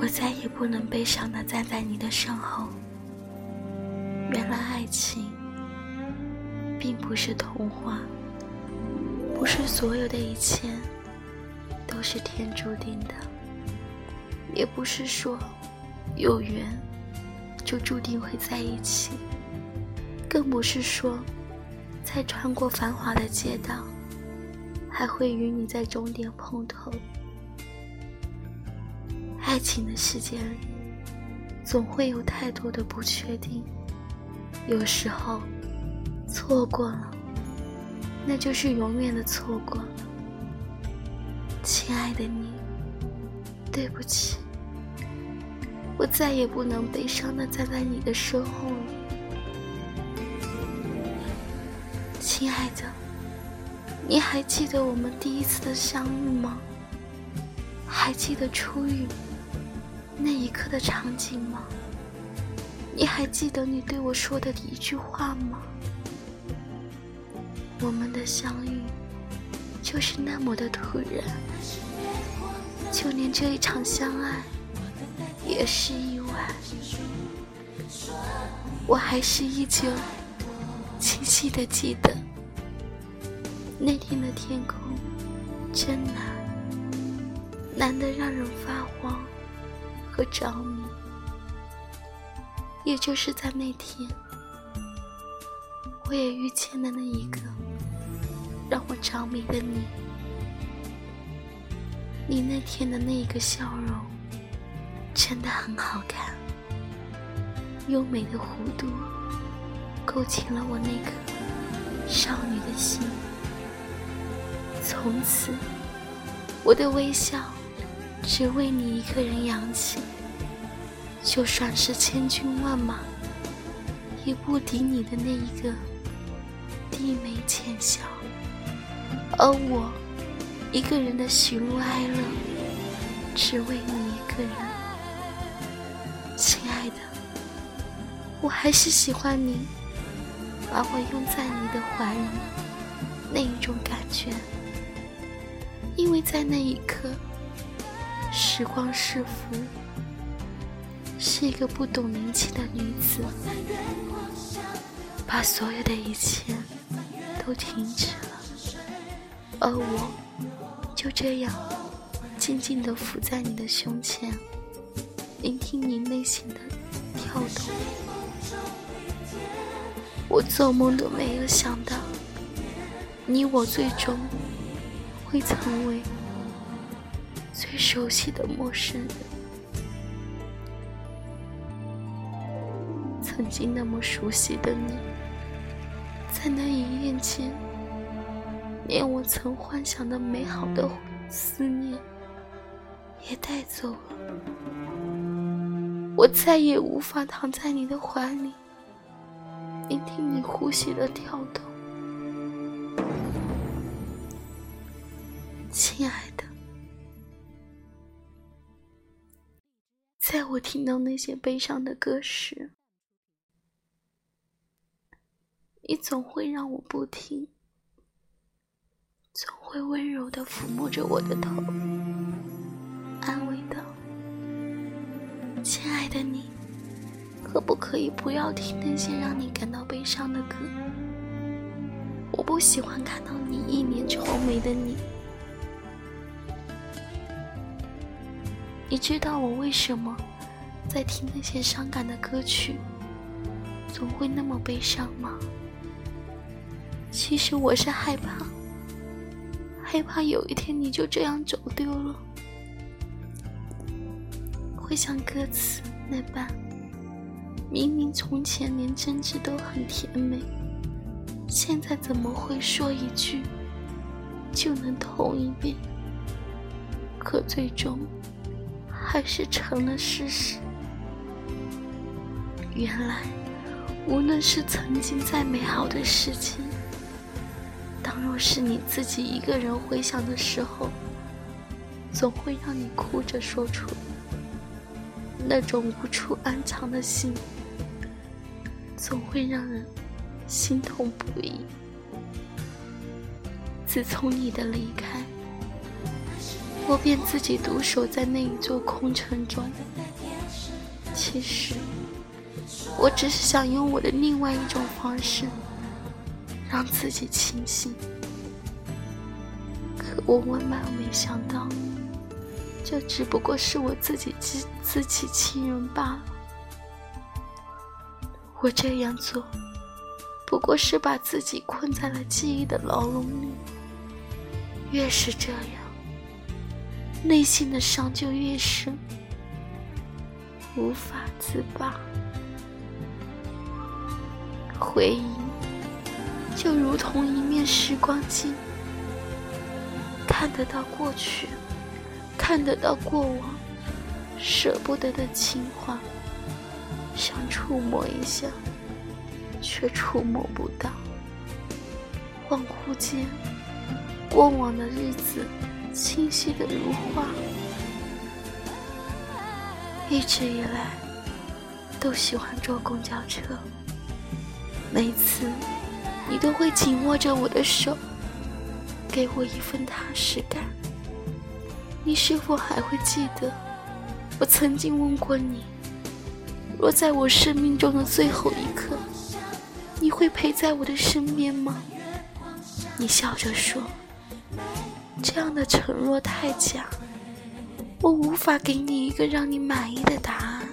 我再也不能悲伤的站在你的身后。原来爱情并不是童话，不是所有的一切都是天注定的，也不是说有缘就注定会在一起，更不是说在穿过繁华的街道。还会与你在终点碰头。爱情的世界里，总会有太多的不确定。有时候，错过了，那就是永远的错过了。亲爱的你，对不起，我再也不能悲伤的站在你的身后了。亲爱的。你还记得我们第一次的相遇吗？还记得初遇那一刻的场景吗？你还记得你对我说的一句话吗？我们的相遇就是那么的突然，就连这一场相爱也是意外。我还是依旧清晰的记得。那天的天空真蓝，蓝得让人发慌和着迷。也就是在那天，我也遇见了那一个让我着迷的你。你那天的那一个笑容真的很好看，优美的弧度勾起了我那颗少女的心。从此，我的微笑只为你一个人扬起。就算是千军万马，也不敌你的那一个低眉浅笑。而我一个人的喜怒哀乐，只为你一个人。亲爱的，我还是喜欢你把我拥在你的怀里那一种感觉。因为在那一刻，时光是浮，是一个不懂年纪的女子，把所有的一切都停止了，而我就这样静静地伏在你的胸前，聆听你内心的跳动。我做梦都没有想到，你我最终。会成为最熟悉的陌生人。曾经那么熟悉的你，在那一夜间，连我曾幻想的美好的思念也带走了。我再也无法躺在你的怀里，聆听你呼吸的跳动。亲爱的，在我听到那些悲伤的歌时，你总会让我不听，总会温柔的抚摸着我的头，安慰道：“亲爱的，你可不可以不要听那些让你感到悲伤的歌？我不喜欢看到你一脸愁眉的你。”你知道我为什么在听那些伤感的歌曲，总会那么悲伤吗？其实我是害怕，害怕有一天你就这样走丢了，会像歌词那般，明明从前连争执都很甜美，现在怎么会说一句就能痛一遍？可最终。还是成了事实。原来，无论是曾经再美好的事情，当若是你自己一个人回想的时候，总会让你哭着说出那种无处安藏的心，总会让人心痛不已。自从你的离开，我便自己独守在那一座空城中。其实，我只是想用我的另外一种方式，让自己清醒。可我万万没想到，这只不过是我自己自自欺欺人罢了。我这样做，不过是把自己困在了记忆的牢笼里。越是这样，内心的伤就越深，无法自拔。回忆就如同一面时光镜，看得到过去，看得到过往，舍不得的情话，想触摸一下，却触摸不到。恍惚间。过往的日子，清晰的如画。一直以来，都喜欢坐公交车。每次，你都会紧握着我的手，给我一份踏实感。你是否还会记得，我曾经问过你，若在我生命中的最后一刻，你会陪在我的身边吗？你笑着说。这样的承诺太假，我无法给你一个让你满意的答案。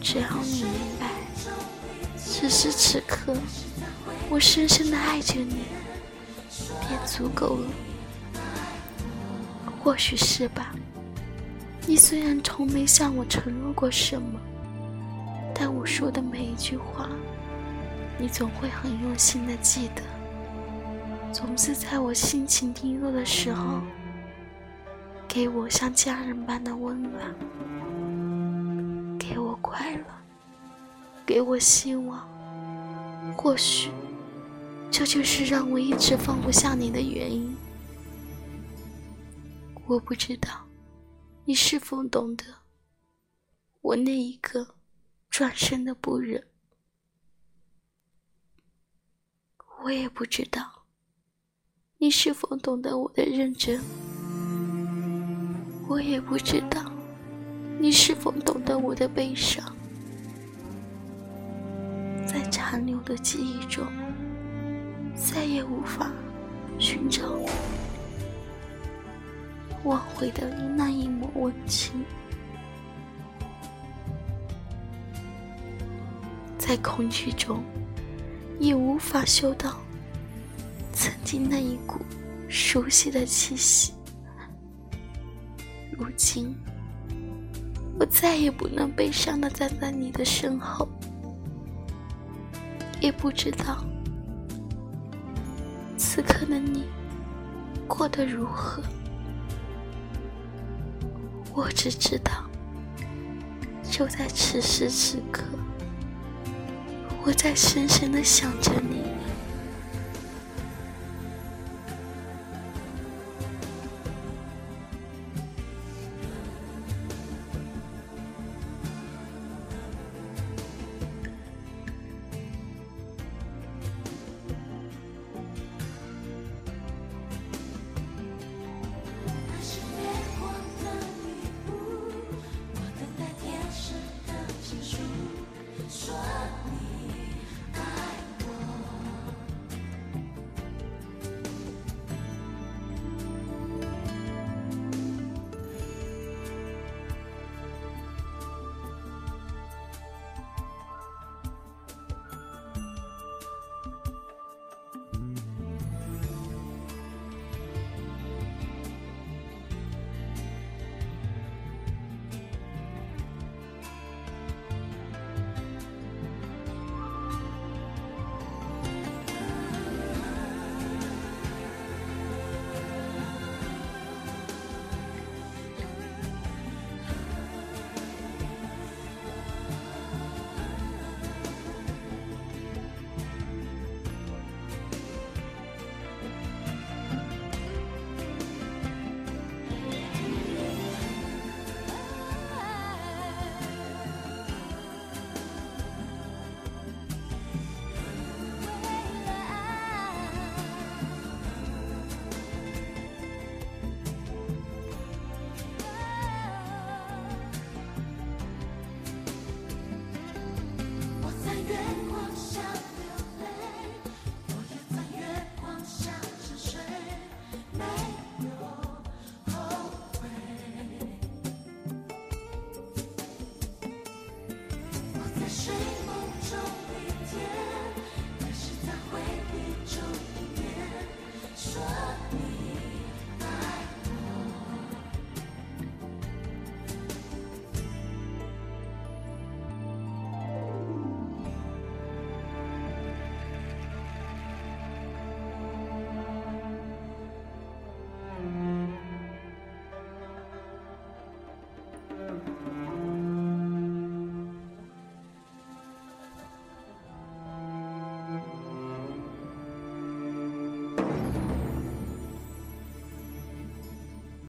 只要你明白，此时此刻我深深的爱着你，便足够了。或许是吧。你虽然从没向我承诺过什么，但我说的每一句话，你总会很用心的记得。总是在我心情低落的时候，给我像家人般的温暖，给我快乐，给我希望。或许，这就是让我一直放不下你的原因。我不知道，你是否懂得我那一个转身的不忍。我也不知道。你是否懂得我的认真？我也不知道。你是否懂得我的悲伤？在残留的记忆中，再也无法寻找挽回的那一抹温情。在恐惧中，也无法嗅到。曾经那一股熟悉的气息，如今我再也不能悲伤的站在你的身后，也不知道此刻的你过得如何。我只知道，就在此时此刻，我在深深的想着你。